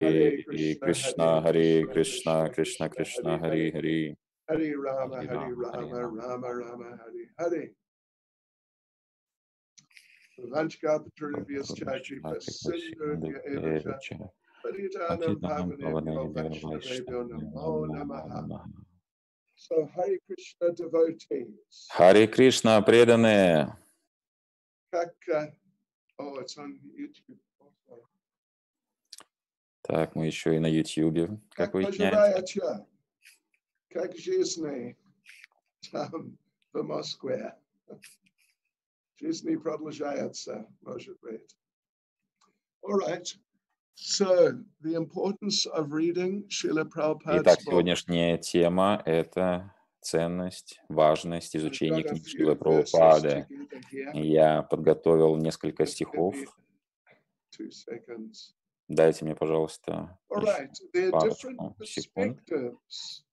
Hare Krishna, Hare Krishna, Krishna Krishna, Hare Hare. Hare Rama, Hare Hare Rama, Hare Rama, Rama. Rama Rama, Hare Hare. Vanchka Patrivya Chachi Pasindu Evacha Parijanam Pavanebhyo Vaishnavebhyo Namo Namaha. So Hare Krishna devotees. Харе Кришна, преданные. Как, uh, oh, it's on YouTube. Так, мы еще и на Ютьюбе. Как Как вы знаете. поживаете? Как жизни там в Москве? Жизни продолжается, может быть. All right. So, the importance of reading Srila Prabhupada's Итак, сегодняшняя тема – это ценность, важность изучения книг verses Прабхупады. Я подготовил несколько стихов. Дайте мне, пожалуйста, парочку секунд.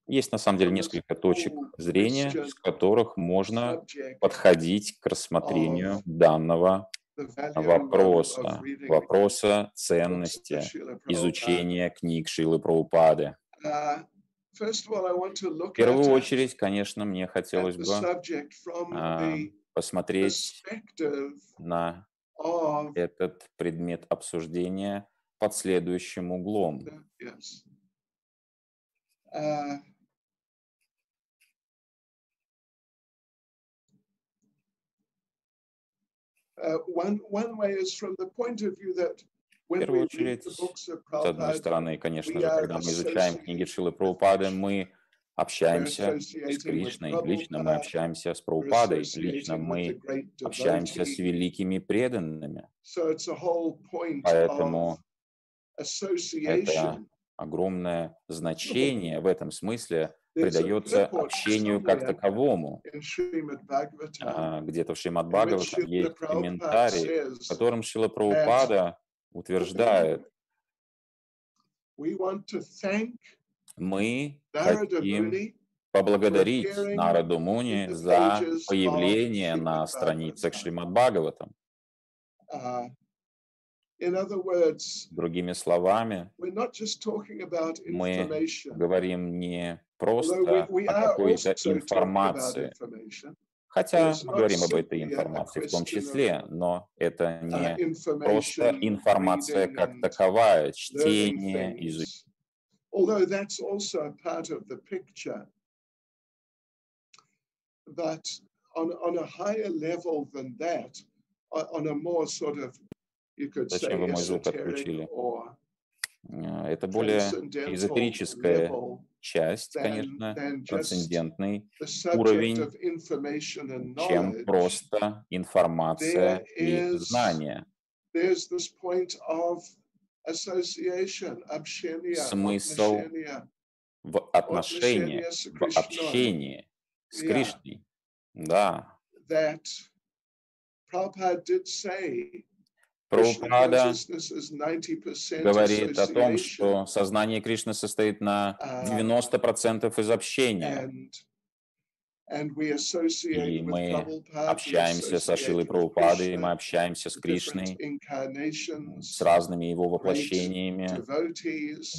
Есть на самом деле несколько точек зрения, с которых можно подходить к рассмотрению данного вопроса, вопроса ценности изучения книг Шилы Прабхупады. Uh, В первую очередь, конечно, мне хотелось бы а, посмотреть на этот предмет обсуждения под следующим углом. the- yes. Uh, one one way is from the point of view that when we первую очередь, С одной стороны, конечно же, когда мы изучаем книги Шилы Прабхупады, мы общаемся с Кришной, лично мы общаемся с Прабхупадой, лично мы общаемся с великими преданными. Поэтому association. огромное значение в этом смысле придается общению как таковому. А, Где-то в Шримад Бхагаватам есть комментарий, в котором Шила Прабхупада утверждает, мы хотим поблагодарить Нараду Муни за появление на страницах. Шримад Бхагаватам. Uh, in other words, Другими словами, we're not just talking about Мы говорим не просто о are какой-то информации, information, хотя мы говорим об этой информации в том числе, но это uh, не просто информация как таковая, чтение, изучение. things. Although that's also a part of the picture. But on, on a higher level than that, on a more sort of, Зачем вы мой звук отключили? Э, Это более эзотерическая часть, конечно, трансцендентный, уровень, чем просто информация и общения, Смысл. В отношениях, с в общении с. Кришной. Да, that Prabhupada did say Krishna Прабхупада consciousness is 90% говорит о том, что сознание Кришны состоит на А, 90% из общения. И мы Общаемся со Шилой Прабхупадой, мы общаемся с Кришной, с разными его воплощениями,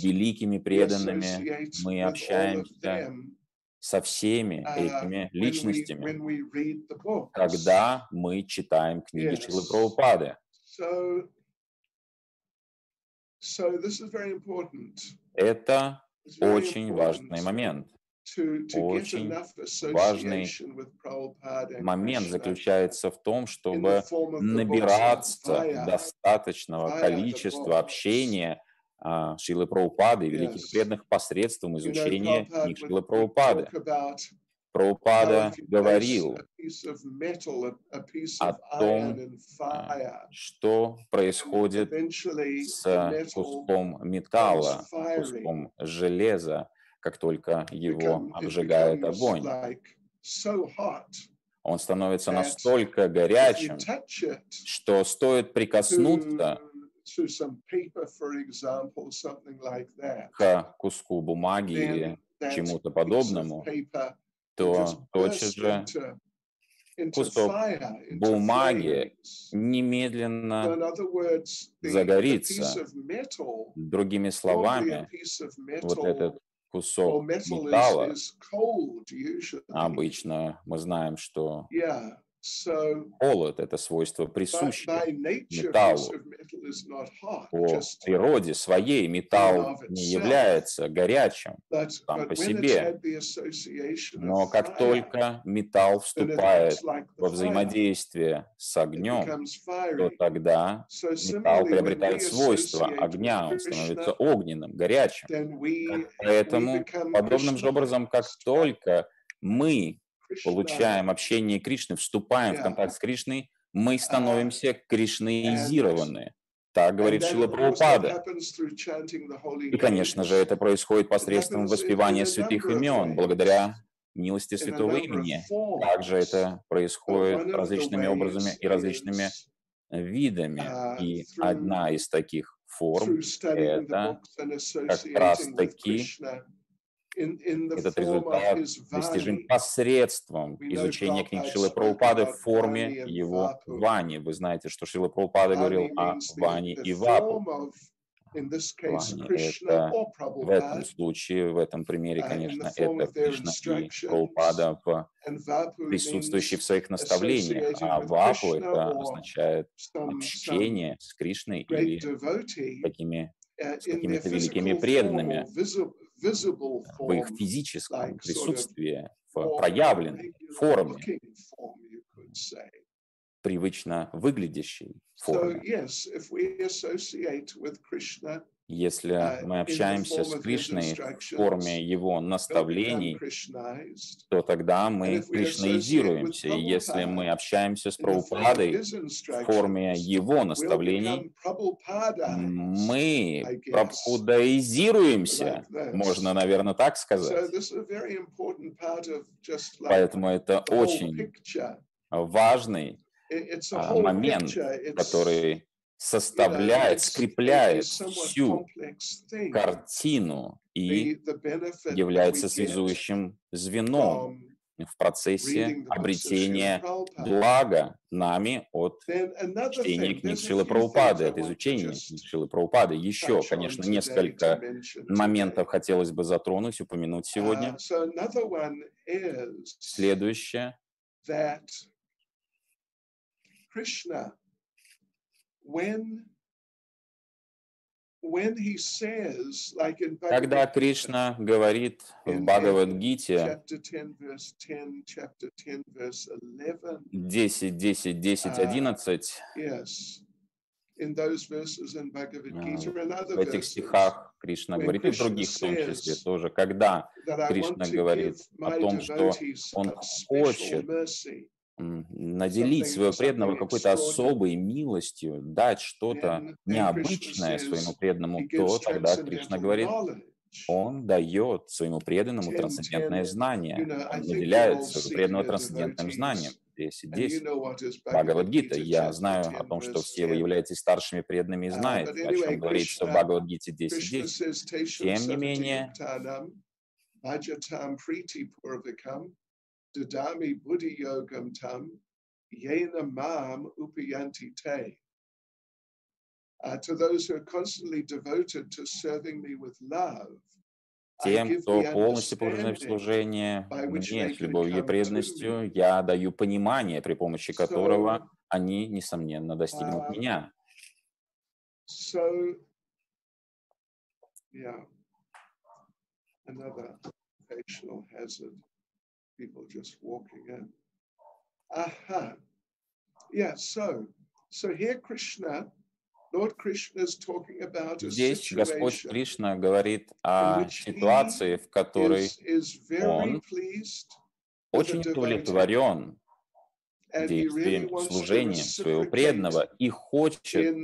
великими преданными. мы общаемся со всеми uh, этими личностями, когда мы читаем книги. Шилы Прабхупады. So, so this is very important. Это очень важный момент. очень важный Момент заключается в том, чтобы набираться достаточного количества общения а, Шилы Прабхупады и великих преданных посредством изучения книг Шилы Прабхупады. Прабхупада говорил, о том, что происходит с куском металла, куском железа, как только его обжигает огонь. Он становится настолько горячим, что стоит прикоснуться к куску бумаги или чему-то подобному, то тотчас же кусок бумаги немедленно загорится. Другими словами, вот этот кусок металла, обычно мы знаем, что Yeah. Холод — это свойство by, присуще by nature, a piece металлу. По природе своей металл не является горячим, сам по себе. но как только металл вступает во взаимодействие с огнем, то тогда металл приобретает свойства огня, он становится огненным, горячим. Поэтому подобным же образом, как только мы получаем общение Кришны, вступаем в контакт с Кришной, мы становимся кришнаизированы. Так говорит Шила Прабхупада. И, конечно же, это происходит посредством воспевания святых имен, благодаря милости святого имени. Также это происходит различными образами и различными is, видами. uh, И одна из таких форм это как раз этот результат достижим посредством изучения книг Шилы Прабхупады в форме его. Вани. Вы знаете, что Шила Прабхупада говорил о the и Вапу. Krishna это в этом случае, в этом примере, конечно, это Кришна и. Прабхупада means в своих наставлениях, а Вапу это означает общение с Кришной или такими uh, с какими-то великими преданными в их физическом присутствии, в проявленной форме, привычно выглядящей форме. Если uh, мы общаемся с Кришной в форме Его наставлений, то тогда мы кришнаизируемся. И если мы общаемся с Прабхупадой в форме Его наставлений, мы прабхудаизируемся, можно, наверное, так сказать. Поэтому это очень важный а, момент, который составляет, скрепляет всю картину и является связующим звеном в процессе обретения блага нами от чтения книг Шилы I от изучения книг Шилы Прабхупады. Еще, конечно, несколько моментов хотелось бы затронуть, упомянуть сегодня. Uh, is Следующее Krishna, when when he says, like in Когда Кришна говорит в Бхагавадгите chapter 10, verse 10, chapter 10, verse 11, 10, 10, 10, А, 11, yes, in those verses in Bhagavad А, Gita and other в этих стихах Кришна говорит, и в других в том числе тоже, когда Кришна говорит о том, что он хочет наделить своего преданного какой-то особой милостью, дать что-то необычное своему преданному, то тогда Кришна говорит, он дает своему преданному трансцендентное знание, он наделяет своего преданного трансцендентным знанием. 10, And you 10. know what is Bhagavad Бхагавадгита. Gita, Я знаю 10, о том, что все вы 10. являетесь старшими преданными и Uh, знаете, о чем говорится в Бхагавадгите Krishna 10.10. says, Tesham Тем не менее, Dadami Buddhi Yogam Tam, Yena Mam Upayanti Te. Uh, to those who are constantly devoted to serving me with love, тем, кто полностью погружен в служение мне с любовью и преданностью, я даю понимание, при помощи которого они, несомненно, достигнут а, меня. so, yeah, another occasional hazard, people just walking in. Aha, yeah, so, so here Krishna, Lord Krishna is talking about a Здесь Господь Кришна говорит о ситуации, в которой он очень удовлетворен действием, служением своего преданного и хочет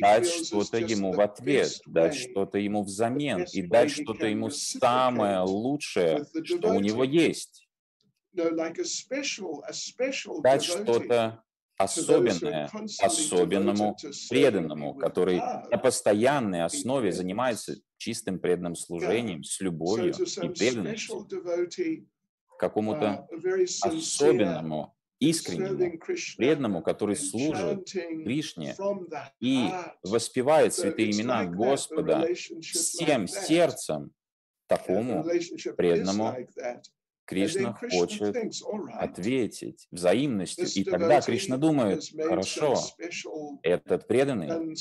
дать что-то ему в ответ, дать что-то ему взамен и дать что-то ему самое лучшее, что у него есть. Дать что-то особенное особенному преданному, который на постоянной основе занимается чистым преданным служением, с любовью и преданностью какому-то uh, особенному искреннему, преданному, который служит Кришне и воспевает святые имена Господа всем сердцем, такому преданному Кришна хочет ответить взаимностью. И тогда Кришна думает, хорошо, этот преданный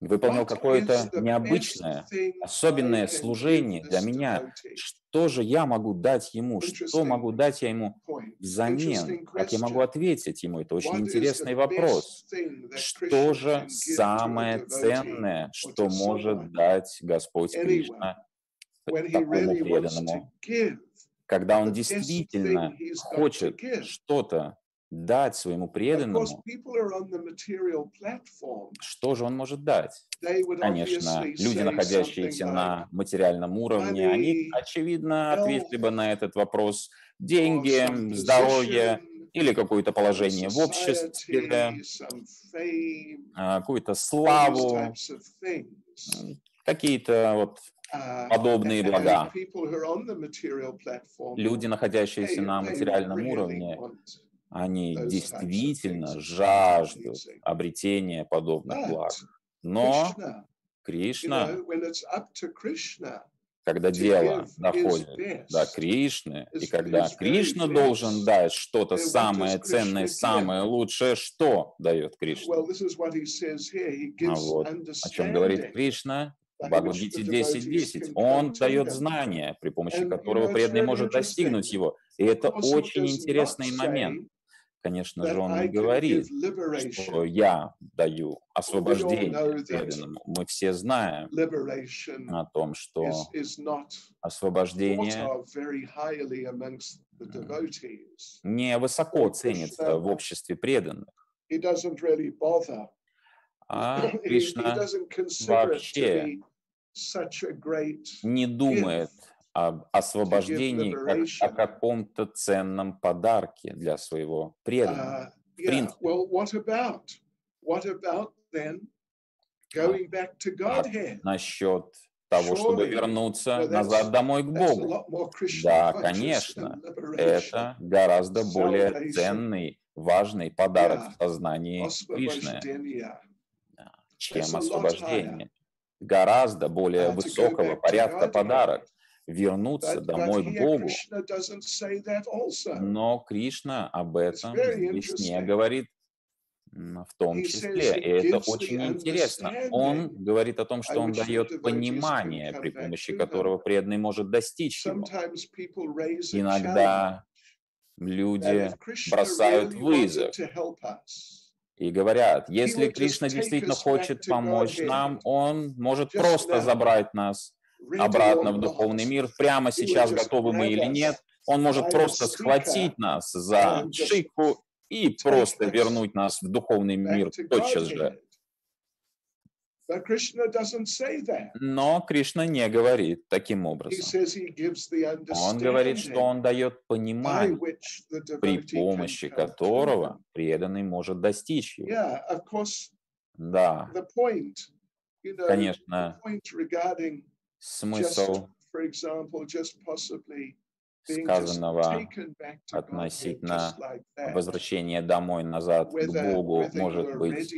выполнил какое-то необычное, особенное служение для меня. Что же я могу дать ему? Что могу дать я ему взамен? Как я могу ответить ему? Это очень интересный вопрос. Что же самое ценное, что может дать Господь Кришна такому преданному, когда он действительно хочет что-то дать своему преданному, что же он может дать? Конечно, люди, находящиеся на материальном уровне, они, очевидно, ответили бы на этот вопрос. Деньги, здоровье или какое-то положение в обществе, а, какую-то славу, какие-то вот подобные блага. Люди, находящиеся на материальном уровне, они действительно жаждут обретения подобных благ. Но Кришна, когда дело доходит до Кришны, и когда Кришна должен дать что-то самое ценное, самое лучшее, что дает Кришна? А вот о чем говорит Кришна Бхагавадгите the devotees 10.10. can Он дает him. знание, при помощи которого it's преданный может достигнуть его. И это очень интересный момент. Конечно же, он не говорит, что я даю освобождение преданному. Мы все знаем о том, что освобождение не высоко ценится в обществе преданных, а Кришна вообще не думает об освобождении как о каком-то ценном подарке для своего преданного. Uh, в принципе. Насчет того, чтобы вернуться назад домой к Богу. Да, конечно. Это гораздо более ценный, важный подарок в сознании Кришны, чем освобождение. Гораздо более высокого порядка подарок. Вернуться домой к Богу. Но Кришна об этом здесь не говорит в том числе. И это очень интересно. Он говорит о том, что он дает понимание, при помощи которого преданный может достичь его. Иногда люди бросают вызов. И говорят, если Кришна действительно хочет помочь нам, Он может просто забрать нас обратно в духовный мир. Прямо сейчас готовы мы или нет, Он может просто схватить нас за шику и просто вернуть нас в духовный мир тотчас же. Godhead. But Krishna doesn't say that. Но Кришна не говорит таким He образом. says he gives the Он говорит, что understanding Он дает понимание, при помощи которого преданный может достичь его. Да, конечно, смысл сказанного относительно возвращения домой назад к Богу может быть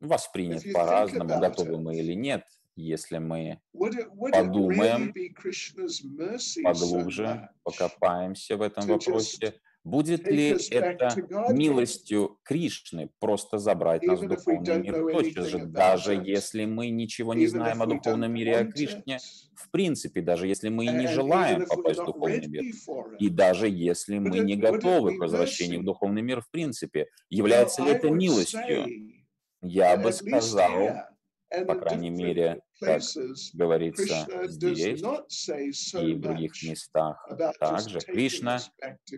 воспринят по-разному, готовы мы или нет, если мы подумаем поглубже покопаемся в этом вопросе. Будет ли это милостью Кришны просто забрать нас в духовный мир? тотчас же, даже если мы ничего не знаем о духовном мире, о Кришне, в принципе, даже если мы и не желаем попасть в духовный мир, и даже если мы не готовы к возвращению в духовный мир, в принципе, является ли это милостью? Я бы сказал, по крайней мере, как говорится здесь и в других местах также, Кришна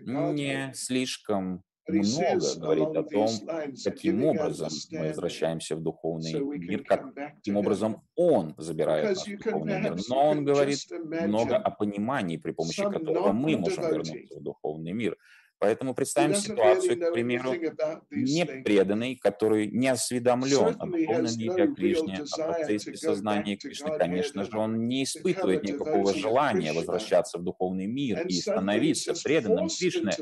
не слишком много говорит о том, каким образом мы возвращаемся в духовный мир, каким образом Он забирает нас в духовный мир. Но Он говорит много о понимании, при помощи которого мы можем вернуться в духовный мир. Поэтому представим ситуацию, к примеру, anything about these не things. преданный, который не осведомлен о мире, о Кришне, о процессе сознания Кришны, конечно же, он не испытывает никакого желания возвращаться в духовный мир и становиться преданным Кришне,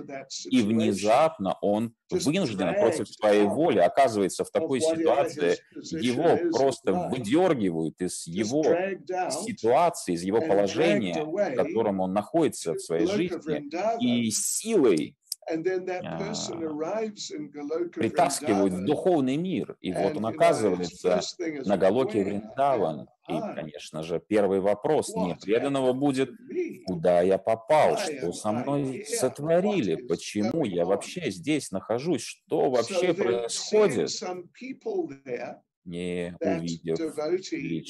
и внезапно он вынужден против своей воли оказывается в такой ситуации, его просто выдергивают из его ситуации, из его положения, в котором он находится в своей жизни, и силой А, притаскивают в духовный мир. И вот он оказывается на Галоке where Вриндаван. am И, конечно же, первый вопрос непреданного будет, куда я попал, что со мной сотворили, почему я вообще здесь нахожусь, что вообще происходит, не увидев devotee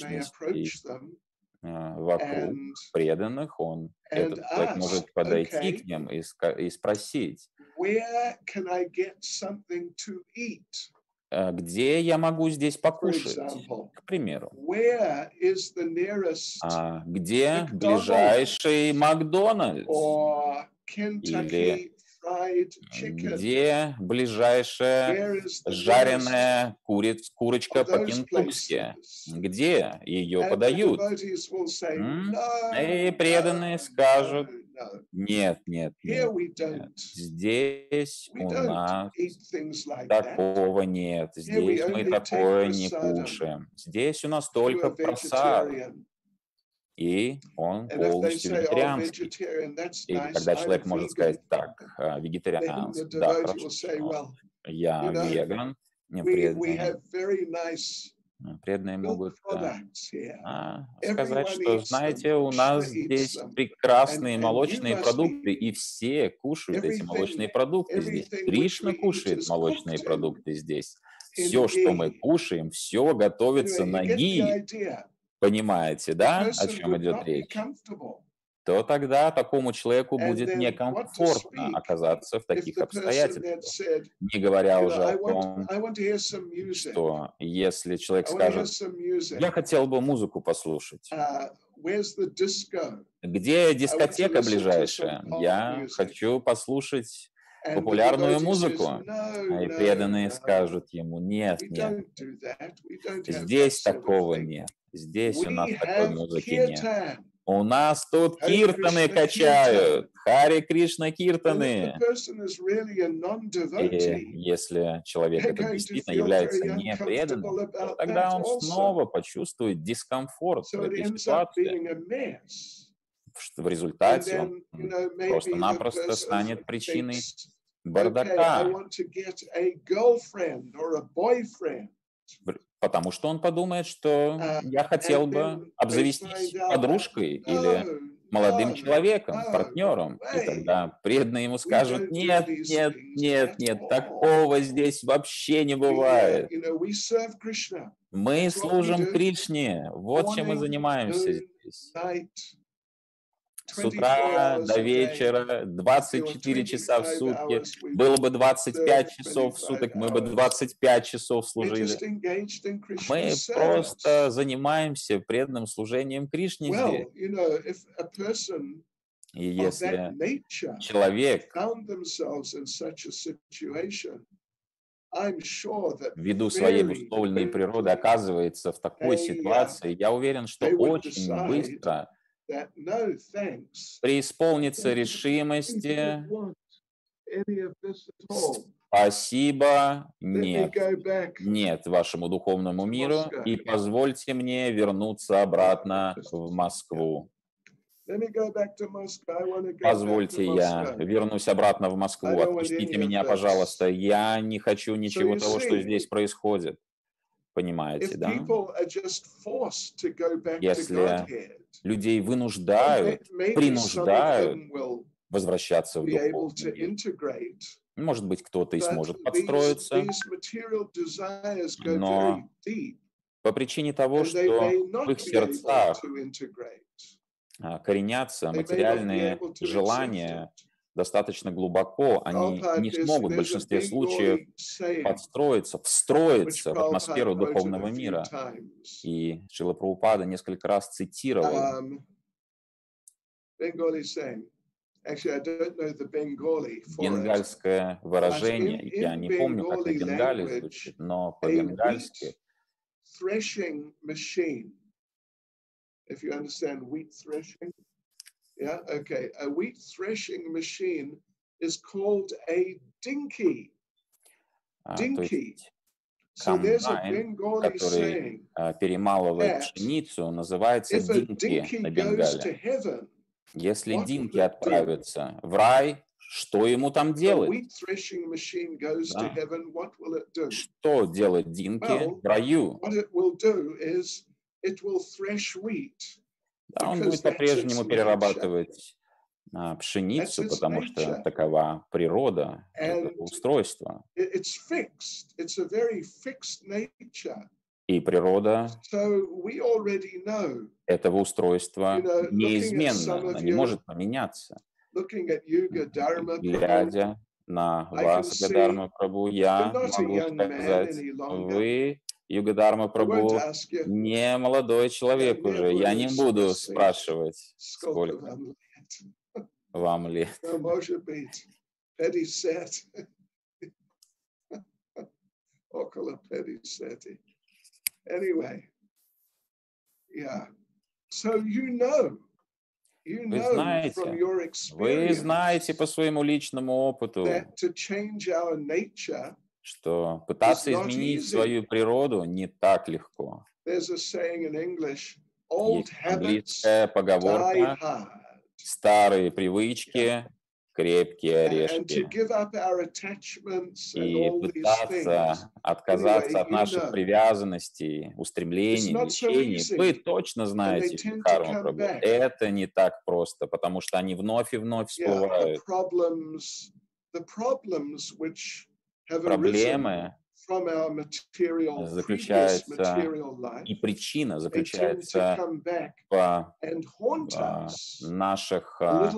а, вокруг and преданных, он, and этот человек ask, может подойти okay, к ним и, и спросить, where can I get something to eat? «А где я могу здесь покушать, example, к примеру. where is the nearest А где ближайший Макдональдс? Chicken? Где ближайшая жареная куриц, курочка по-кентукски? Где ее подают? М? И преданные скажут, нет, нет, нет, нет. Здесь у нас такого нет. Здесь мы такое не кушаем. Здесь у нас только просад. И он полностью oh, вегетарианский. nice, когда человек может сказать, так, а, вегетарианский, да, хорошо, я веган, преданный. nice Преданные могут а, here. а, сказать, что, знаете, у нас здесь прекрасные молочные продукты, и все кушают эти молочные продукты здесь. Кришна кушает молочные продукты здесь. Все, что мы кушаем, все готовится на ги. Понимаете, да, о чем идет речь? То тогда такому человеку будет некомфортно оказаться в таких обстоятельствах. Не говоря уже о том, что если человек скажет, я хотел бы музыку послушать, Uh, где дискотека ближайшая? Я хочу послушать популярную музыку. no, И преданные скажут ему, нет, нет, здесь такого нет. Здесь у нас такой музыки нет. У нас тут киртаны качают. Харе Кришна киртаны. И если человек to действительно является непреданным, то тогда он снова почувствует дискомфорт в этой ситуации. В результате он просто-напросто станет причиной бардака, потому что он подумает, что А, я хотел бы обзавестись подружкой или no, молодым no, человеком, no, партнером. И тогда преданные ему скажут, нет, нет, нет, нет, такого здесь вообще не uh, бывает. Мы служим. Кришне, вот чем мы занимаемся здесь. С 24 утра до вечера, If there were 24 часа в 25 сутки. Было бы 25 serve часов в 25 суток, мы бы hours. 25 часов служили. Мы просто занимаемся преданным служением Кришне здесь. И если человек ввиду своей условленной природы оказывается в такой uh, ситуации, я уверен, что очень быстро we решимости. «Спасибо, нет, нет вашему духовному миру, и позвольте мне вернуться обратно в Москву. Позвольте, я вернусь обратно в Москву. Отпустите меня, пожалуйста. Я не хочу ничего того, что здесь происходит. Понимаете, да? Если Людей вынуждают принуждают возвращаться в духовный мир. Может быть, кто-то и сможет подстроиться Но по причине того, что в их сердцах а, коренятся материальные желания. Достаточно глубоко, они не смогут в большинстве случаев подстроиться, встроиться в атмосферу духовного мира. И Шила Прабхупада несколько раз цитировал Um. Бенгальское выражение, я не помню, как на бенгале звучит, но по-бенгальски threshing machine. If you understand wheat threshing, yeah, okay. A wheat threshing machine is called a dinky. а, Dinky. So there's a Bengali saying: а, перемалывает пшеницу, называется динки на dinky goes to бенгале. heaven, Если динки отправятся в рай, что ему там делать? Да. Что делать динки в раю? Да, он будет по-прежнему перерабатывать а, пшеницу, потому что такова природа этого устройства. И природа этого устройства неизменна, она не может поменяться. Глядя на вас, Югадарма Прабу, я могу сказать, вы, Югадарма Прабу, не молодой человек уже. Я не буду спрашивать, сколько вам лет. может быть, 50. Около 50. Anyway, yeah. So you know, you Вы know знаете, from your Вы знаете по своему личному опыту, that to change our nature, что пытаться изменить свою природу не так легко. Есть английская поговорка. «старые привычки, крепкие орешки». И пытаться отказаться от наших привязанностей, устремлений, влечений. Вы точно знаете, to Карма back. это не так просто, потому что они вновь и вновь всплывают. Проблемы life, и причина заключается в а, us наших а,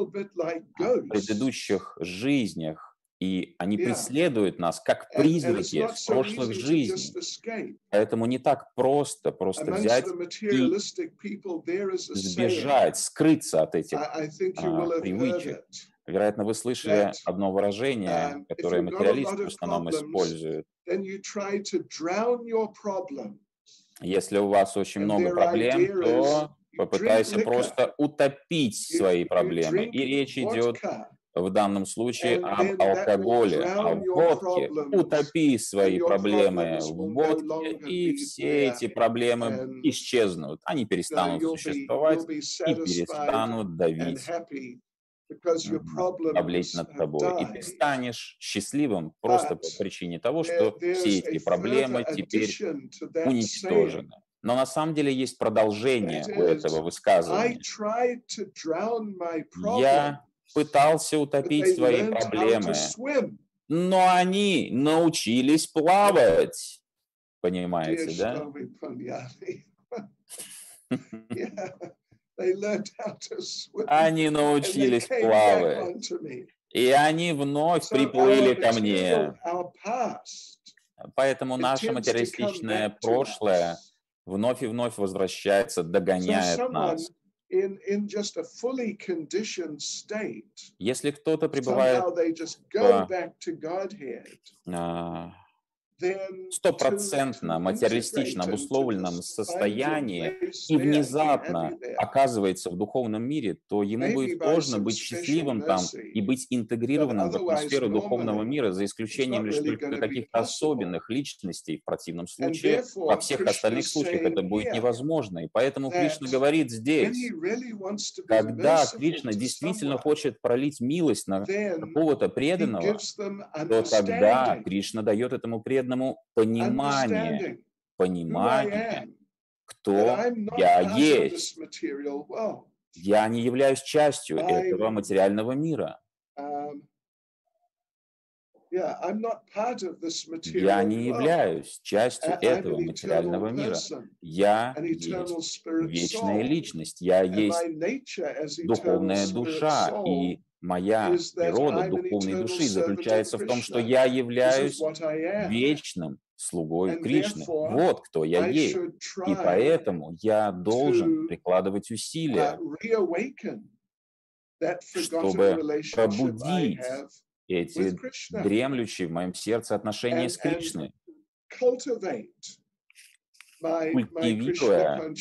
предыдущих жизнях, и они преследуют нас как призраки so прошлых жизней. Поэтому не так просто просто взять, saying. сбежать, скрыться от этих. А, привычек. Вероятно, вы слышали одно выражение, um, которое материалисты в основном используют. Если у вас очень много проблем, то попытайся просто утопить свои проблемы. И речь идет в данном случае об алкоголе, о водке. Утопи свои проблемы в водке, и все эти проблемы исчезнут. Они перестанут существовать и перестанут давить давлеть над тобой. И ты станешь счастливым просто по причине того, что все эти проблемы теперь уничтожены. Но на самом деле есть продолжение у этого высказывания. Я пытался утопить свои проблемы, но они научились плавать. Понимаете, да? Они научились плавать. И они вновь приплыли our ко мне. Поэтому наше материалистичное прошлое вновь и вновь возвращается, догоняет нас. Если кто-то пребывает в стопроцентно материалистично обусловленном состоянии и внезапно оказывается в духовном мире, то ему будет сложно быть счастливым там и быть интегрированным в атмосферу духовного мира, за исключением лишь только каких-то особенных личностей. В противном случае во всех остальных случаях это будет невозможно. И поэтому Кришна говорит здесь, когда Кришна действительно хочет пролить милость на какого-то преданного, то тогда Кришна дает этому преданному понимание, am, that кто я есть. Я не являюсь частью этого материального мира. Um, Я не являюсь частью этого материального мира. Я есть вечная личность, я есть духовная душа, и моя природа духовной души заключается в том, что я являюсь вечным слугой Кришны. Вот кто я есть. И поэтому я должен прикладывать uh, усилия, forgotten чтобы пробудить эти дремлющие в моем сердце отношения с Кришной, Культивируя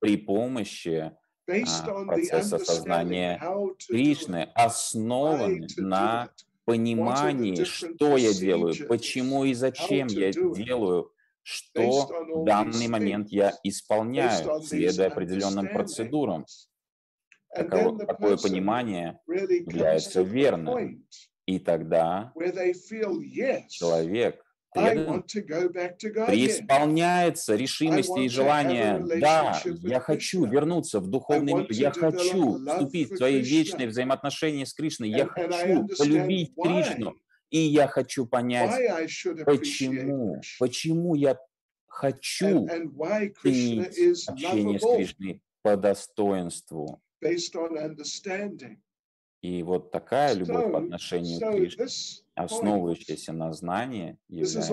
при помощи а, on the процесса understanding сознания how to do Кришны, основаны do на понимании, что я делаю, почему и зачем я делаю, что в данный момент я исполняю, следуя определенным процедурам. Таково- такое понимание является верным. И тогда человек Преисполняется решимости и желания. Да, я хочу вернуться в духовный мир. Я хочу вступить в свои Krishna. вечные взаимоотношения с Кришной. Я хочу полюбить. Кришну. И я хочу понять, почему, почему я хочу ценить общение с Кришной по достоинству. И вот такая любовь по отношению к Кришне, основывающаяся на знании, является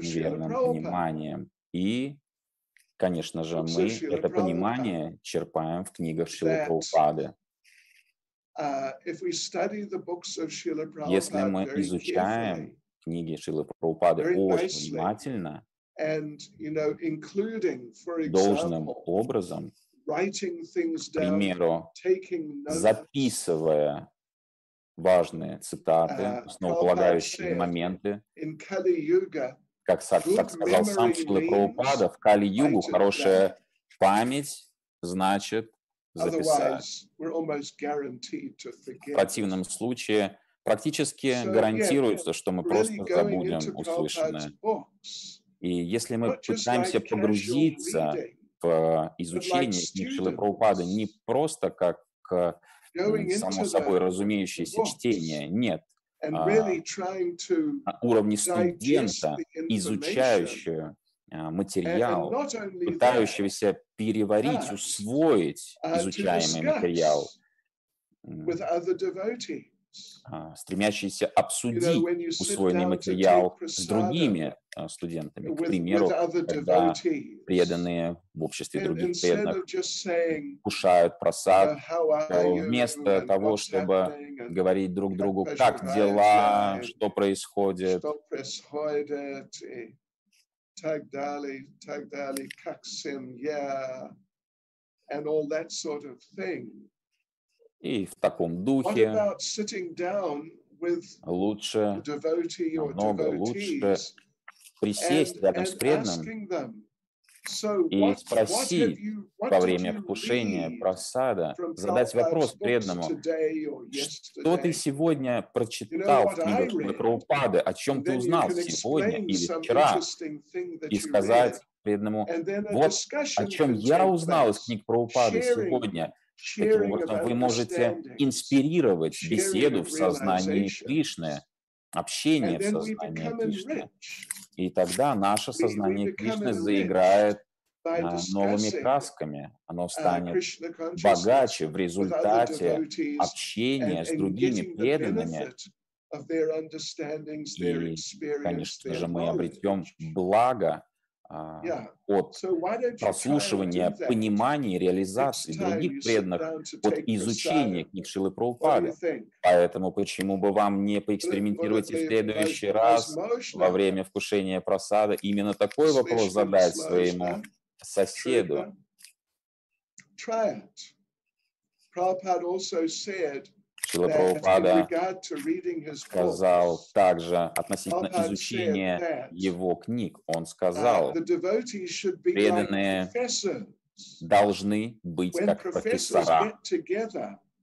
верным пониманием. И, конечно же, мы это понимание черпаем в книгах Шилы Прабхупады. Uh, Если мы изучаем книги Шилы Прабхупады очень внимательно, должным образом, к примеру, записывая важные цитаты, А, основополагающие моменты, как, как сказал сам means Прабхупада, в Кали-Югу хорошая память значит записать. В противном случае практически гарантируется, что мы просто забудем услышанное. И если мы пытаемся погрузиться в изучение like книг Шилы Прабхупады не просто как э, само собой разумеющееся чтение. Нет, а, на уровне студента, изучающего а, материал, пытающегося переварить, усвоить uh, изучаемый материал, а, стремящийся обсудить усвоенный материал с другими студентами, к примеру, когда преданные в обществе других преданных кушают uh, просад, you, вместо того, чтобы говорить друг другу, как дела, что происходит, так далее, так далее, как семья, and all that sort of thing. и в таком духе лучше намного лучше присесть рядом с преданным и спросить во время вкушения просада, задать вопрос преданному, что ты сегодня прочитал в книгах? Прабхупады, о чем ты узнал сегодня или вчера, и сказать преданному, вот о чем я узнал из книг Прабхупады сегодня. Таким образом, вы можете инспирировать беседу в сознании. Кришны, общение в сознании Кришны. И тогда наше сознание Кришны заиграет а, новыми красками. Оно uh, станет богаче в результате общения с другими преданными. И, конечно же, мы обретем благо а. От try and прослушивания, понимания, реализации других преданных, от изучения книг Шилы Прабхупады. Поэтому почему бы вам не поэкспериментировать и в следующий раз во время вкушения просада именно такой вопрос задать своему соседу. Prabhupada also said Шила Прабхупада сказал также относительно изучения его книг. Он uh, сказал, преданные должны быть как профессора.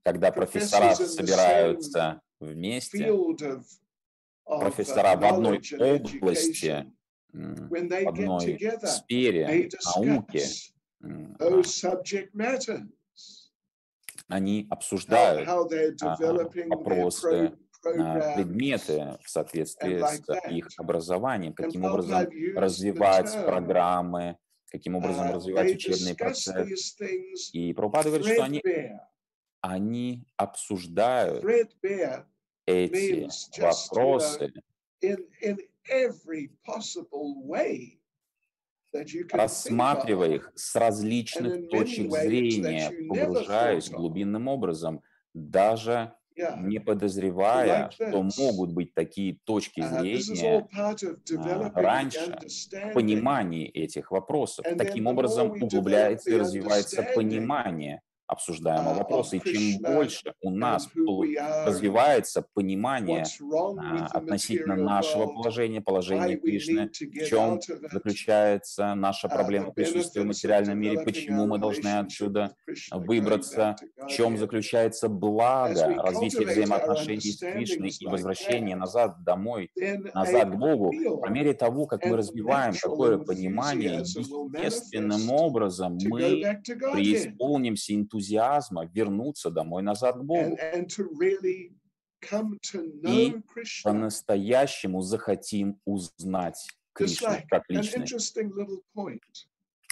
Когда профессора собираются вместе, uh, профессора в одной области, в одной сфере науки, discuss м, а, those subject matters. Они обсуждают а, вопросы, предметы в соответствии с их образованием, каким образом used the развивать программы, каким образом uh, развивать учебный процесс. И Прабхупада говорит, что они, они обсуждают эти вопросы in, in every possible way. Рассматривая их с различных точек зрения, погружаясь глубинным образом, даже не подозревая, что могут быть такие точки uh, зрения а, раньше в понимании этих вопросов. Таким образом углубляется и развивается понимание обсуждаемого uh, вопроса. И чем больше у нас развивается понимание а, относительно нашего положения, положения Кришны, в чем заключается наша uh, проблема присутствия в материальном мире, почему мы должны отсюда выбраться, в чем заключается благо развития взаимоотношений с Кришной и возвращение назад домой, назад к Богу, по мере того, как мы развиваем такое понимание, естественным образом мы преисполнимся энтузиазмом энтузиазма вернуться домой назад к Богу. И по-настоящему захотим узнать Кришну как личность.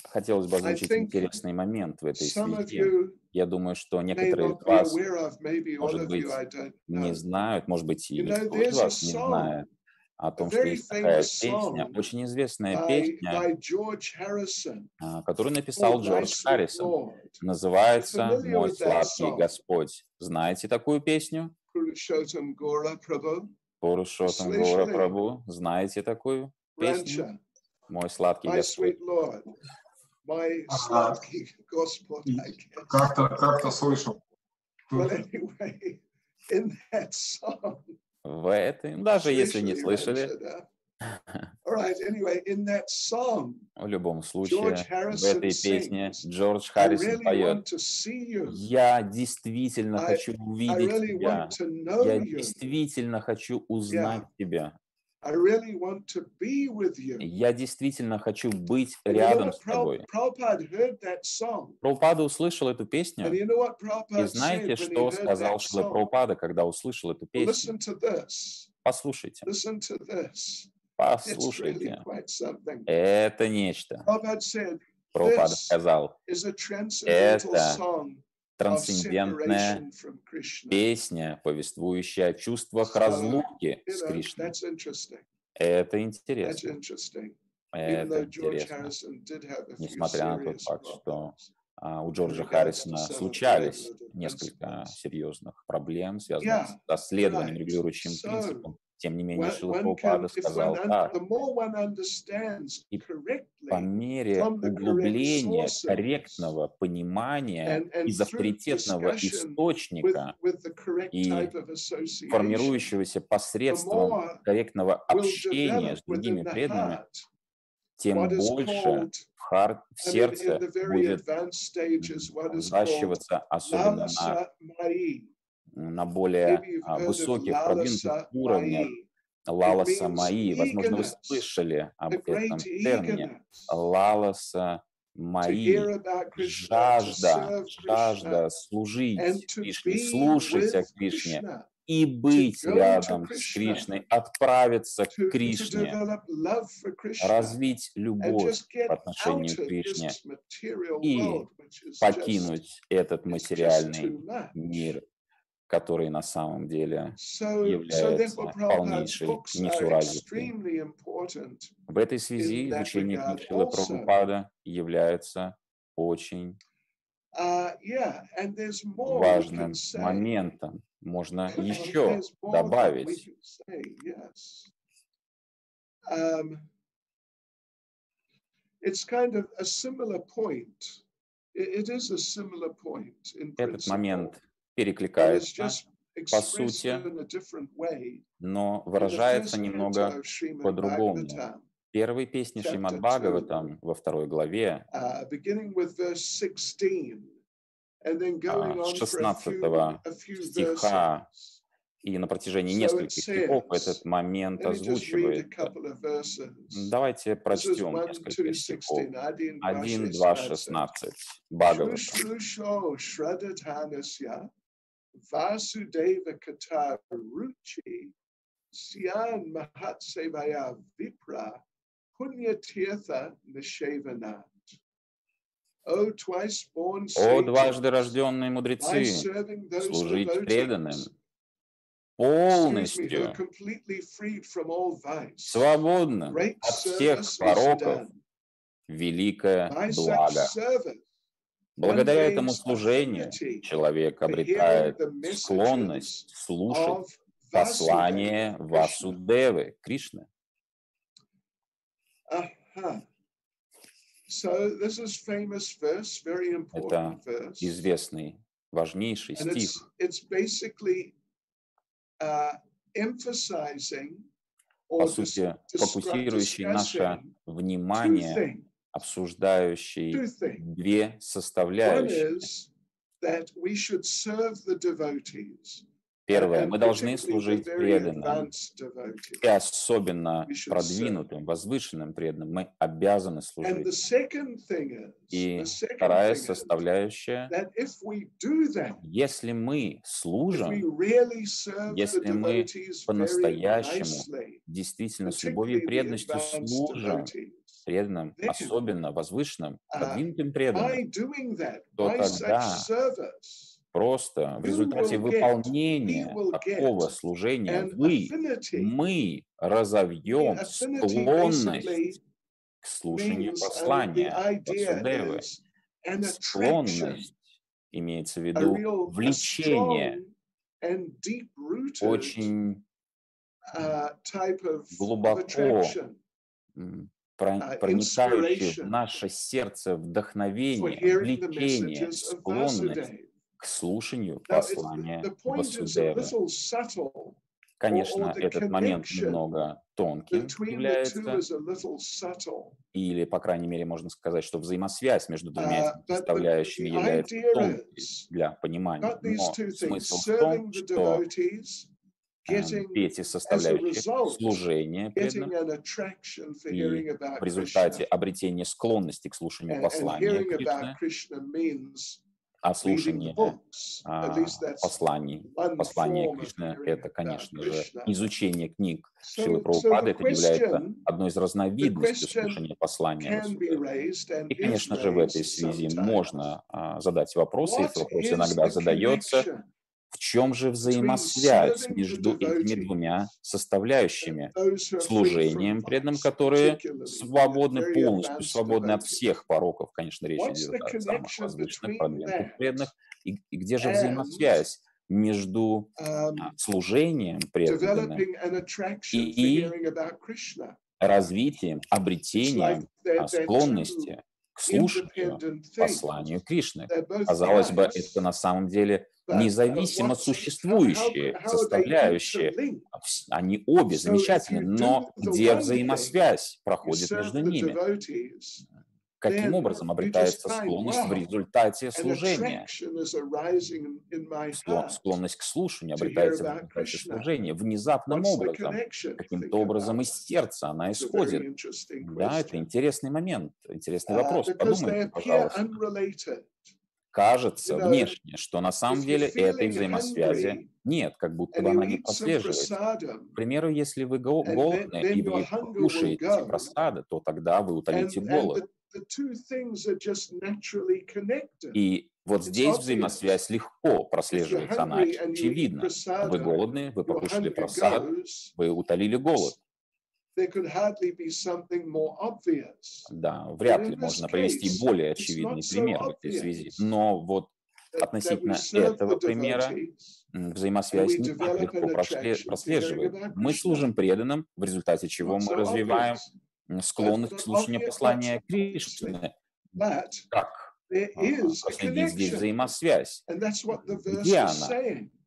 Хотелось бы озвучить интересный момент в этой связи. Я думаю, что некоторые из вас, может быть, не знают, может быть, и никто из вас не знает, о том, что есть такая песня, очень известная песня, а, которую написал Джордж Харрисон. Называется «Мой сладкий Господь». Знаете такую песню? Пурушотам Гора Прабу. Знаете такую песню? Мой сладкий Господь. Как-то как слышал. Well, anyway, in that song, в этой, даже если не слышали. В любом случае, в этой песне Джордж Харрисон поет. «Я действительно хочу увидеть тебя, я действительно хочу узнать тебя». Я действительно хочу быть рядом с тобой. Прабхупада услышал эту песню. И знаете, что сказал Шила Прабхупада, когда услышал эту песню? Послушайте. Послушайте. Это нечто. Прабхупада сказал, это трансцендентная песня, повествующая о чувствах разлуки с Кришной. Это интересно. Это интересно. Несмотря на тот факт, что а, у Джорджа Харрисона случались несколько серьезных проблем, связанных с доследованием регулирующим принципом тем не менее, Шила Прабхупада сказал так. И по мере углубления корректного понимания из авторитетного источника и формирующегося посредством корректного общения с другими преданными, тем больше в, хар... в сердце будет взращиваться, особенно на более а, высоких, продвинутых уровнях Лаласа Маи. Возможно, вы слышали об этом термине. Лаласа Маи, жажда, жажда служить Кришне, слушать о Кришне и быть рядом с Кришной, отправиться к Кришне, развить любовь по отношению к Кришне и покинуть этот материальный мир который на самом деле является полнейшей несуразицей. В этой связи изучение книг Шилы Прабхупада является очень uh, важным моментом. Можно еще добавить. Um, Этот момент перекликается по сути, но выражается немного по-другому. Первой песни Шримад Бхагаватам во второй главе, uh, а, с 16 стиха и на протяжении нескольких стихов этот момент озвучивает. Давайте прочтем несколько стихов. 1, 2, 16. Бхагаватам. Vasudeva Kata Ruchi, Syan Mahatsevaya Vipra, Punya Tirtha Nishevanat. О дважды рожденные мудрецы, служить преданным, полностью, свободно от всех пороков, великое благо. Благодаря этому служению человек обретает склонность слушать послание Васудевы, Кришны. Это известный, важнейший стих. Uh, По сути, фокусирующий наше внимание обсуждающий две составляющие. Первое, мы должны служить преданным, и особенно продвинутым, возвышенным преданным. Мы обязаны служить. И вторая составляющая, если мы служим, если мы по-настоящему, действительно с любовью и преданностью служим преданным, особенно возвышенным, uh, продвинутым преданным, то тогда просто в результате выполнения такого служения вы, мы разовьем склонность к слушанию послания Васудевы. Склонность имеется в виду влечение, очень uh, глубоко проникающее в наше сердце вдохновение, влечение, склонность к слушанию послания Васудевы. Конечно, этот момент немного тонким является, или, по крайней мере, можно сказать, что взаимосвязь между двумя uh, составляющими является тонкой для понимания. Но смысл в том, что эти составляющие служения преданным и в результате обретения склонности к слушанию послания Кришны, а слушание а, посланий, послания Кришны – это, конечно же, изучение книг Шилы Прабхупады, это является одной из разновидностей слушания послания И, конечно же, в этой связи можно а, задать вопросы, если вопрос иногда задается, в чем же взаимосвязь между этими двумя составляющими? Служением преданным, которые свободны, полностью свободны от всех пороков, конечно, речь идет о самых возвышенных, продвинутых преданных. И, и где же взаимосвязь? между а, служением преданным и, и развитием, обретением а, склонности к слушанию посланию Кришны. Казалось бы, это на самом деле независимо существующие составляющие. Они обе замечательны, но где взаимосвязь проходит между ними? Каким образом обретается склонность в результате служения? Склонность к слушанию обретается в результате служения внезапным образом. Каким-то образом из сердца она исходит. Да, это интересный момент, интересный вопрос. Подумайте, пожалуйста кажется внешне, что на самом деле этой взаимосвязи нет, как будто бы она не прослеживается. К примеру, если вы голодны и вы кушаете просады, то тогда вы утолите голод. И вот здесь взаимосвязь легко прослеживается, она очевидна. Вы голодны, вы покушали просад, вы утолили голод. Да, вряд ли можно привести более очевидный пример в этой связи. Но вот относительно этого примера взаимосвязь не так легко прослеживает. Мы служим преданным, в результате чего мы развиваем склонность к слушанию послания Кришны. Как проследить здесь взаимосвязь? Где она?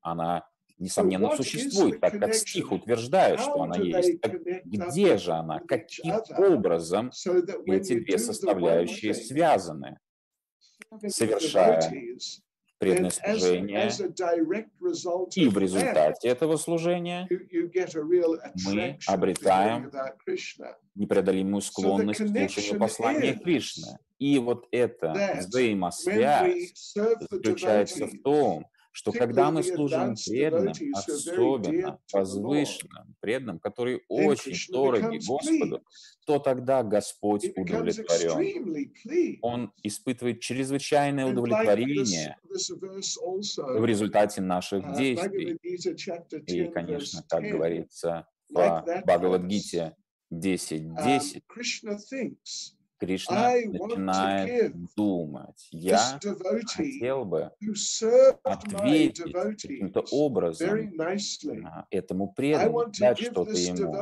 Она несомненно, существует, так как стих утверждает, что она есть. Так где же она? Каким образом эти две составляющие связаны? Совершая преданное служение, и в результате этого служения мы обретаем непреодолимую склонность к слушанию послания Кришны. И вот эта взаимосвязь заключается в том, что когда мы служим преданным, особенно возвышенным преданным, которые очень дороги Господу, то тогда Господь удовлетворен. Он испытывает чрезвычайное удовлетворение в результате наших uh, действий. И, конечно, как говорится в Бхагавадгите 10.10, Кришна начинает думать, я хотел бы ответить каким-то образом этому преданному, дать что-то ему,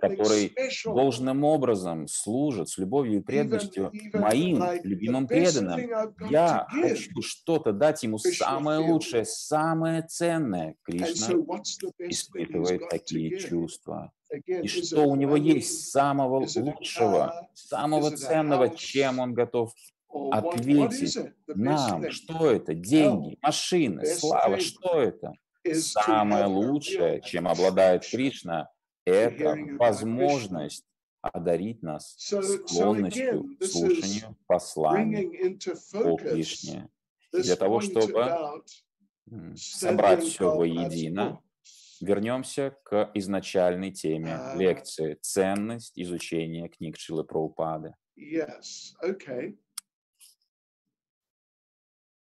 который должным образом служит с любовью и преданностью моим любимым преданным. Я хочу что-то дать ему самое лучшее, самое ценное. Кришна испытывает такие чувства. И что у него есть самого лучшего, самого ценного, чем он готов ответить нам, что это? Деньги, машины, слава, что это? Самое лучшее, чем обладает Кришна, это возможность одарить нас склонностью к слушанию послания о Кришне. Для того, чтобы собрать все воедино, вернемся к изначальной теме uh, лекции «Ценность изучения книг Шилы Праупады». Yes, okay.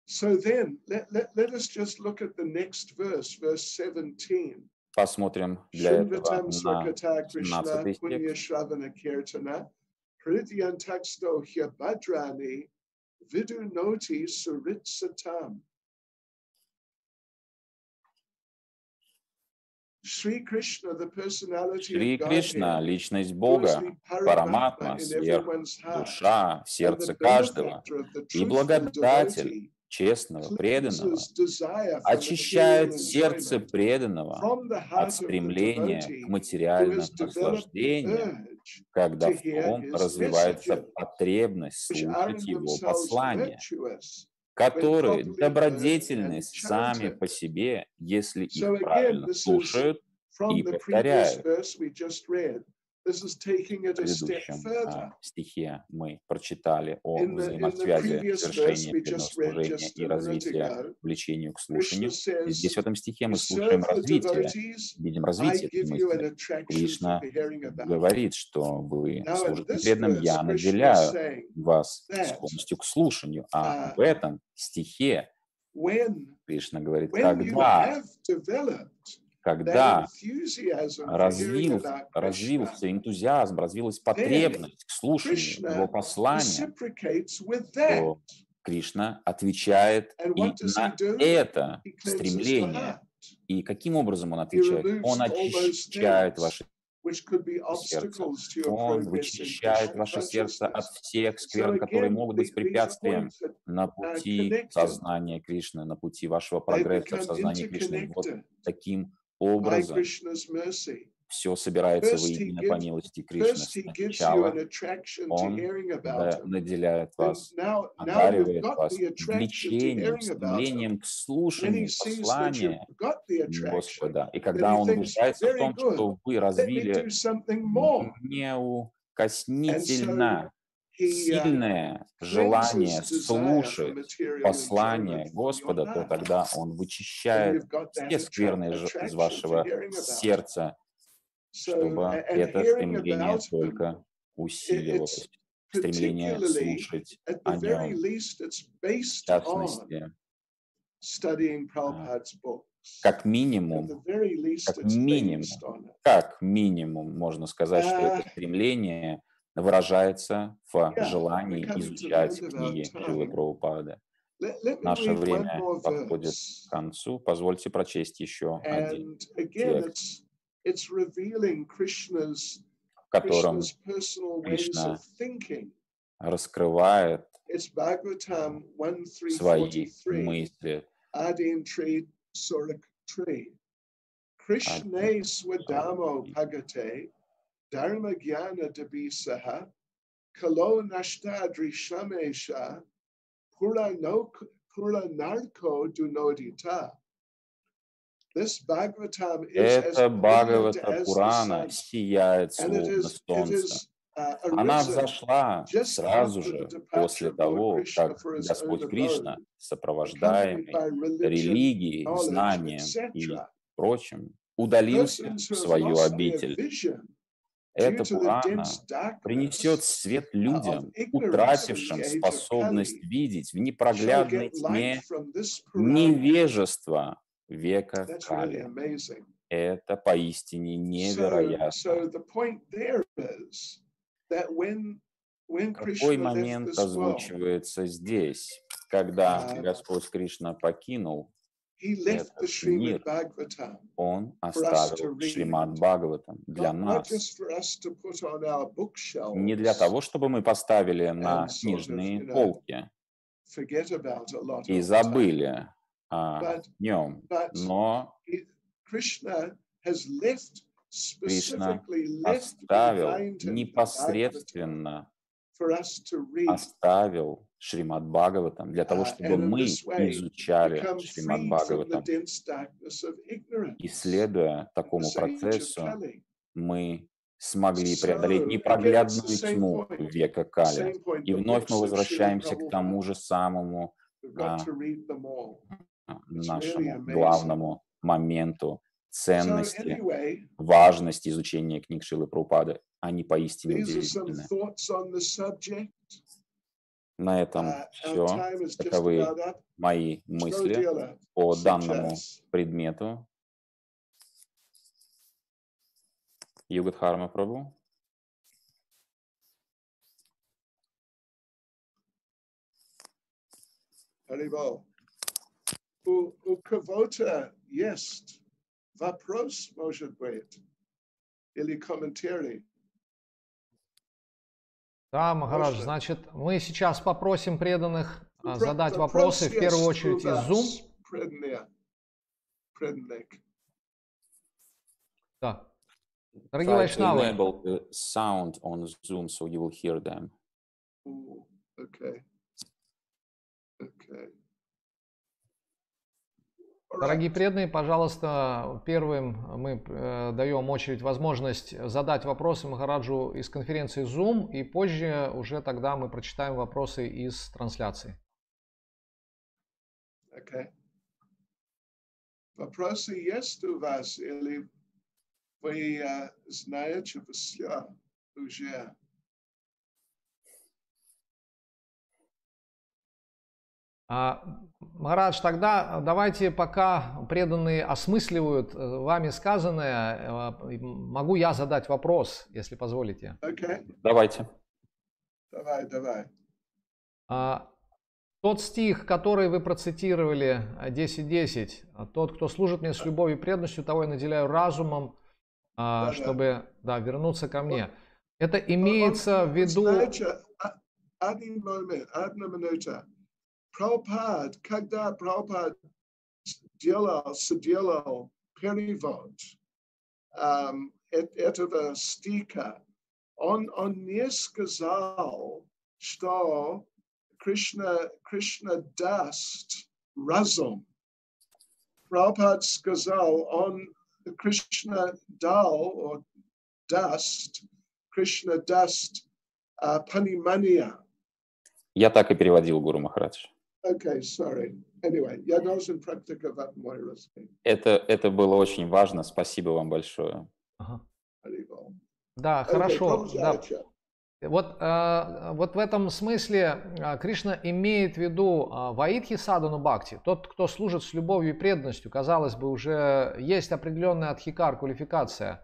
So then, let, let, let us just look at the next verse, verse 17. Посмотрим для этого на 17 стих. Vidu noti Шри Кришна, личность Бога, Параматма, сверх, душа в сердце каждого и благодатель честного, преданного, очищает сердце преданного от стремления к материальным наслаждениям, когда в том развивается потребность слушать его послание которые добродетельны сами по себе, если их правильно слушают и повторяют. Предыдущем а, стихе мы прочитали о взаимосвязи совершения преданного служения и развития влечению к слушанию. И здесь в этом стихе мы слушаем развитие, видим развитие этой мысли. Кришна говорит, что вы служите преданным, я наделяю вас склонностью к слушанию. А в этом стихе Кришна говорит, когда когда развил, развился энтузиазм, развилась потребность к слушанию его послания, то Кришна отвечает и на это стремление. И каким образом он отвечает? Он очищает ваше сердце. Он вычищает ваше сердце от всех скверн, которые могут быть препятствием на пути сознания Кришны, на пути вашего прогресса в сознании Кришны. Вот таким образом все собирается воедино по милости Кришны. Сначала Он наделяет вас, одаривает вас влечением, стремлением к слушанию послания Господа. И когда Он убеждается в том, что вы развили неукоснительно сильное желание слушать послание Господа, то тогда Он вычищает все скверные из вашего сердца, чтобы это стремление только усиливалось, стремление слушать о Нем. В частности, как минимум, как минимум, как минимум можно сказать, что это стремление выражается в желании изучать книги Шилы Прабхупады. Наше время подходит к концу. Позвольте прочесть еще один текст, в котором Кришна раскрывает свои мысли. Кришне свадамо пагате Dharma Jnana Dabisaha, Kalo Nashtadri Shamesha, Pura Narko Dunodita. Это Бхагавата Пурана сияет словно солнце. Uh, Она взошла сразу же после того, как Господь Кришна, сопровождаемый религией, знанием и прочим, удалился в свою обитель эта Пурана принесет свет людям, утратившим способность видеть в непроглядной тьме невежество века Кали. Это поистине невероятно. Какой момент озвучивается здесь, когда Господь Кришна покинул этот мир, он оставил Шримад Бхагаватам для нас. Не для того, чтобы мы поставили на книжные полки. и забыли о нем, но Кришна оставил непосредственно оставил Шримад Бхагаватам для того, uh, чтобы мы изучали Шримад Бхагаватам. И следуя такому процессу, мы смогли преодолеть непроглядную тьму века Кали. И вновь мы возвращаемся к тому же самому а, нашему главному моменту ценности, важности изучения книг Шилы Прупады. Они поистине удивительны. На этом uh, все. Таковы мои мысли по данному предмету. Югадхарма Прабу. Харибал. У, у кого-то есть вопрос, может быть, или комментарий? Да, Махарадж, значит, мы сейчас попросим преданных а, задать вопросы, в первую очередь из Zoom. Да. Дорогие вайшнавы. sound on Zoom, so you will hear them. Okay. Okay. Дорогие преданные, пожалуйста, первым мы э, даем очередь возможность задать вопросы Махараджу из конференции Zoom, и позже уже тогда мы прочитаем вопросы из трансляции. Okay. Вопросы есть у вас или вы uh, знаете все уже? Марадж, тогда давайте, пока преданные осмысливают э, вами сказанное, э, могу я задать вопрос, если позволите. Okay. Давайте. Давай, давай. А, тот стих, который вы процитировали, 10.10, э, тот, кто служит мне с любовью и преданностью, того я наделяю разумом, да, чтобы да. Да, вернуться ко мне. Это имеется в виду... Знаете, один момент, одна минута. Prabhupada, когда Prabhupada делал, сделал перевод um, этого стиха, он, он не сказал, что Кришна, Кришна даст разум. Prabhupada сказал, он Кришна дал, or даст, Кришна даст uh, панимания. Я так и переводил Гуру Махарадж. Okay, sorry. Anyway, я должен практиковать мой русский. Это, это было очень важно. Спасибо вам большое. Ага. Да, okay, хорошо. Да. Вот, э, вот в этом смысле э, Кришна имеет в виду э, Ваидхи Садану Бхакти, тот, кто служит с любовью и преданностью, казалось бы, уже есть определенная адхикар, квалификация.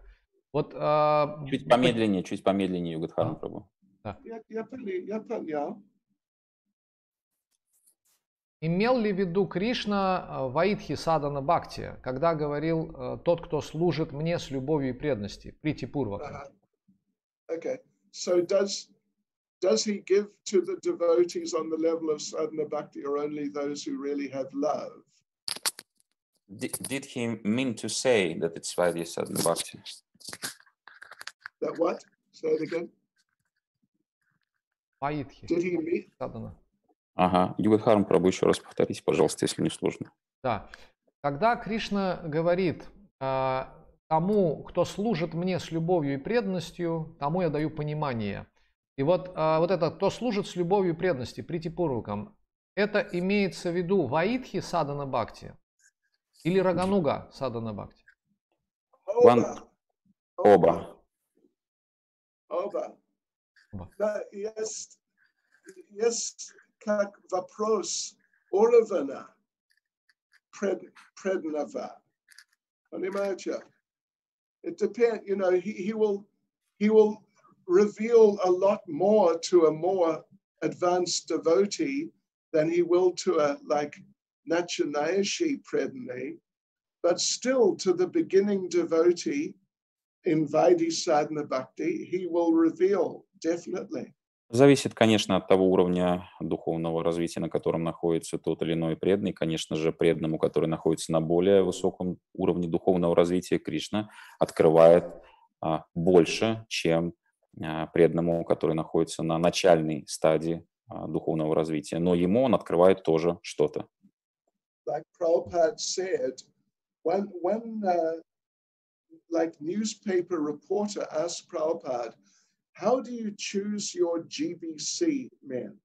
Вот, э, чуть помедленнее, чуть помедленнее, Югадхарм Прабу. Да. Я, я, я понял. Имел ли в виду Кришна э, Ваидхи Садана Бхакти, когда говорил э, «тот, кто служит мне с любовью и преданностью», Прити Пурвака? Okay. So does, does he give to the devotees on the level of sadhana bhakti or only those who really have love? Did, did he mean to say that it's Vaidya sadhana bhakti? That what? Say it again. Vaidhi. Did he mean? Sadhana. Ага. Югадхарм Прабу, еще раз повторите, пожалуйста, если не сложно. Да. Когда Кришна говорит а, тому, кто служит мне с любовью и преданностью, тому я даю понимание. И вот, а, вот это, кто служит с любовью и преданностью, притипурвакам, это имеется в виду Ваидхи Садана Бхакти или Рагануга Садана Бхакти? Оба. Оба. Оба. Оба. Да, есть, есть как вопрос уровня пред, предного. Понимаете? It depends, you know, he, he will he will reveal a lot more to a more advanced devotee than he will to a like Nachanayashi predanay, but still to the beginning devotee in Vaidhi Sadhana Bhakti, he will reveal definitely. Зависит, конечно, от того уровня духовного развития, на котором находится тот или иной преданный. Конечно же, преданному, который находится на более высоком уровне духовного развития, Кришна открывает а, больше, чем а, преданному, который находится на начальной стадии а, духовного развития. Но ему он открывает тоже что-то. Like Prabhupada uh, how do you choose your GBC men?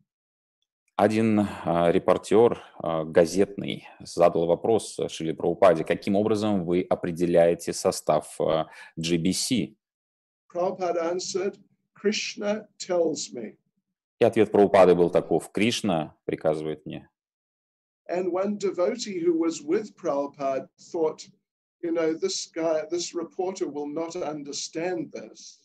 Один а, репортер а, газетный задал вопрос Шили Прабхупаде, каким образом вы определяете состав а, GBC? Prabhupada answered, Krishna tells me. И ответ Прабхупады был таков, Кришна приказывает мне. And one devotee who was with Prabhupada thought, you know, this guy, this reporter will not understand this.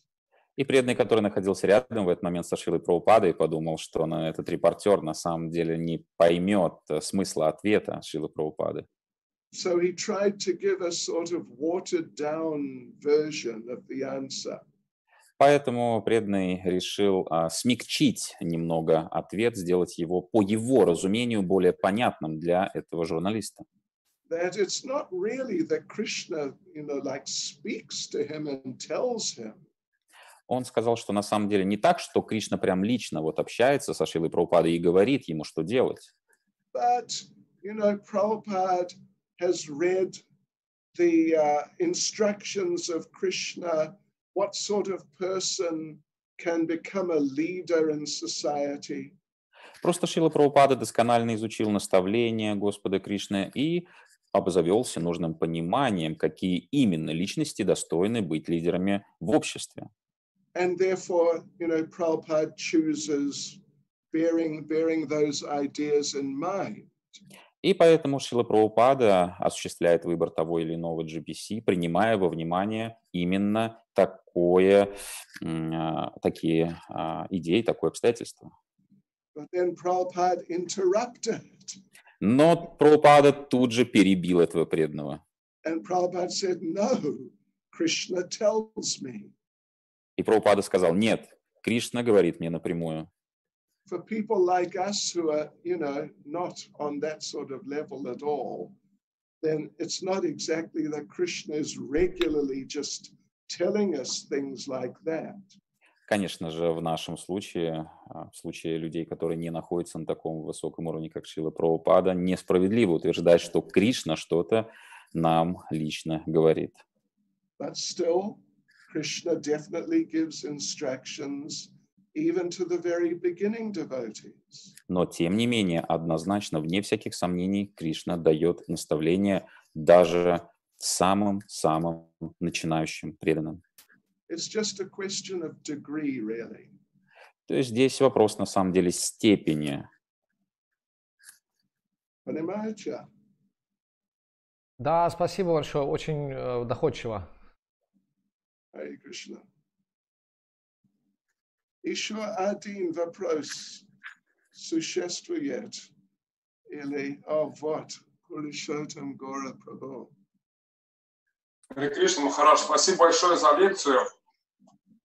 И преданный, который находился рядом в этот момент со Шилой Прабхупадой, подумал, что на этот репортер на самом деле не поймет э, смысла ответа Шилы Прабхупады. So he tried to give a sort of watered down version of the answer. Поэтому преданный решил а, смягчить немного ответ, сделать его по его разумению более понятным для этого журналиста. That it's not really that Krishna, you know, like speaks to him and tells him он сказал, что на самом деле не так, что Кришна прям лично вот общается со Шилой Прабхупадой и говорит ему, что делать. But, you know, Prabhupada has read the uh, instructions of Krishna, what sort of person can become a leader in society. Просто Шила Прабхупада досконально изучил наставления Господа Кришны и обзавелся нужным пониманием, какие именно личности достойны быть лидерами в обществе. And therefore, you know, Prabhupada chooses bearing, bearing those ideas in mind. И поэтому Шила Прабхупада осуществляет выбор того или иного GPC, принимая во внимание именно такое, такие идеи, такое обстоятельство. Но Прабхупада тут же перебил этого преданного. And Prabhupada said, no, Krishna tells me. И Прабхупада сказал, нет, Кришна говорит мне напрямую. For people like us who are, you know, not on that sort of level at all, then it's not exactly that Krishna is regularly just telling us things like that. Конечно же, в нашем случае, в случае людей, которые не находятся на таком высоком уровне, как Шила Прабхупада, несправедливо утверждать, что Кришна что-то нам лично говорит. But still, Krishna definitely gives instructions even to the very beginning devotees. Но тем не менее, однозначно, вне всяких сомнений, Кришна дает наставления даже самым-самым начинающим преданным. It's just a question of degree, really. То есть здесь вопрос на самом деле степени. Понимаете? Да, спасибо большое, очень э, доходчиво. Hare Krishna. Еще один вопрос существует или о вот Пуришотам Гора Прабhu. Харе Кришна, Махараш, спасибо большое за лекцию.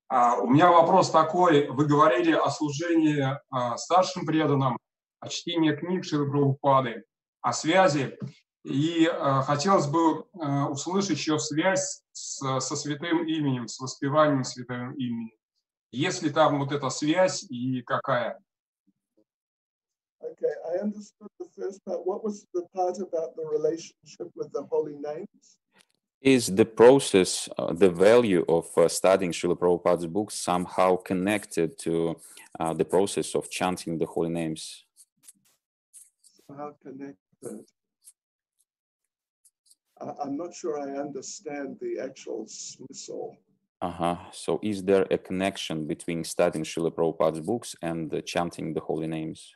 А, у меня вопрос такой. Вы говорили о служении а, старшим преданным, о чтении книг Шилы Прабхупады, о связи и э, хотелось бы э, услышать еще связь с, со святым именем, с воспеванием святым именем. Есть ли там вот эта связь и какая? Okay, I understood the first part. What was the part about the relationship with the holy names? Is the process, uh, the value of uh, studying Srila Prabhupada's books somehow connected to uh, the process of chanting the holy names? How connected? I'm not sure I understand the actual smysl. Uh-huh. So is there a connection between studying Srila Prabhupada's books and uh, chanting the holy names?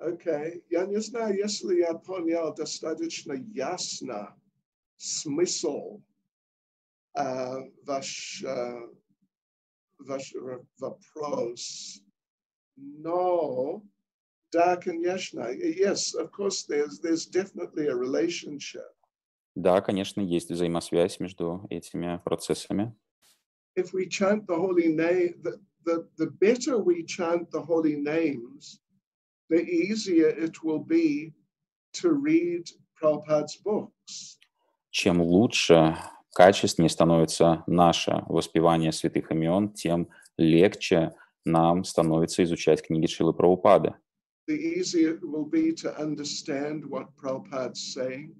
Okay. Я не знаю, если я понял достаточно ясно смысл uh, ваш, uh, ваш вопрос. Но, да, конечно, yes, of course, there's, there's definitely a relationship. Да, конечно, есть взаимосвязь между этими процессами. If we chant the holy name, the, the, the better we chant the holy names, the easier it will be to read Prabhupada's books. Чем лучше, качественнее становится наше воспевание святых имен, тем легче нам становится изучать книги Шилы Прабхупады. The easier it will be to understand what Prabhupada's saying.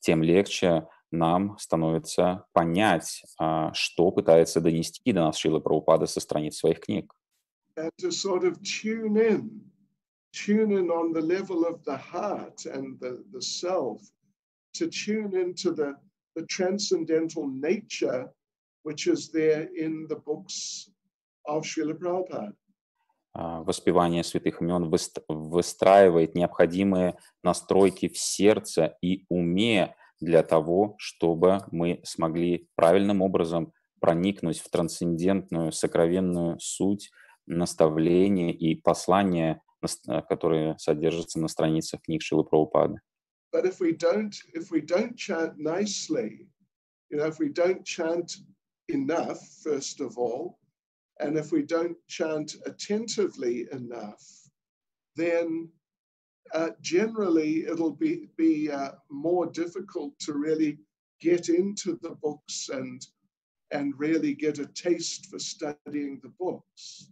Тем легче нам становится понять, а, что пытается донести до нас Шила Прабхупада со страниц своих книг. And to sort of tune in, tune in on the level of the heart and the, the self, to tune into the, the transcendental nature which is there in the books of Srila Prabhupada. А, воспевание святых имен выстраивает необходимые настройки в сердце и уме для того, чтобы мы смогли правильным образом проникнуть в трансцендентную, сокровенную суть наставления и послания, которые содержатся на страницах книг Шилы Прабхупады. Enough, first of all, and if we don't chant attentively enough, then uh, generally it'll be, be uh, more difficult to really get into the books and, and really get a taste for studying the books.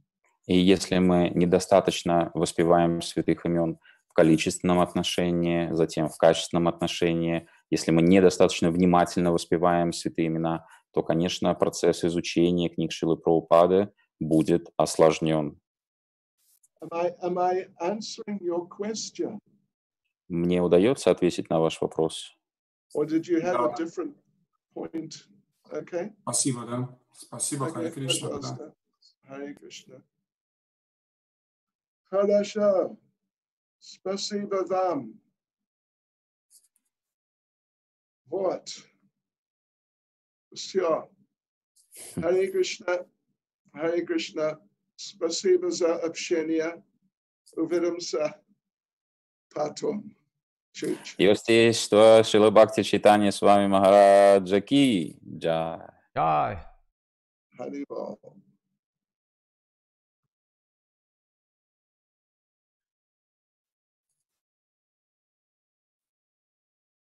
И если мы недостаточно воспеваем святых имен в количественном отношении, затем в качественном отношении, если мы недостаточно внимательно воспеваем святые имена, то, конечно, процесс изучения книг Шилы Прабхупады будет осложнен. Am I, am I answering your question? Мне удается ответить на ваш вопрос? Or did you have a different point? Okay. Спасибо, да. Спасибо, Okay, Харе Кришна. да. Харе Кришна. Хорошо. Спасибо вам. Вот. Все. Харе Кришна. Харе Кришна. Спасибо за общение. Увидимся потом. Чуть. Йостейство Шила Бхакти Читания с вами Махараджа Ки. Джай. Ай. Харибол.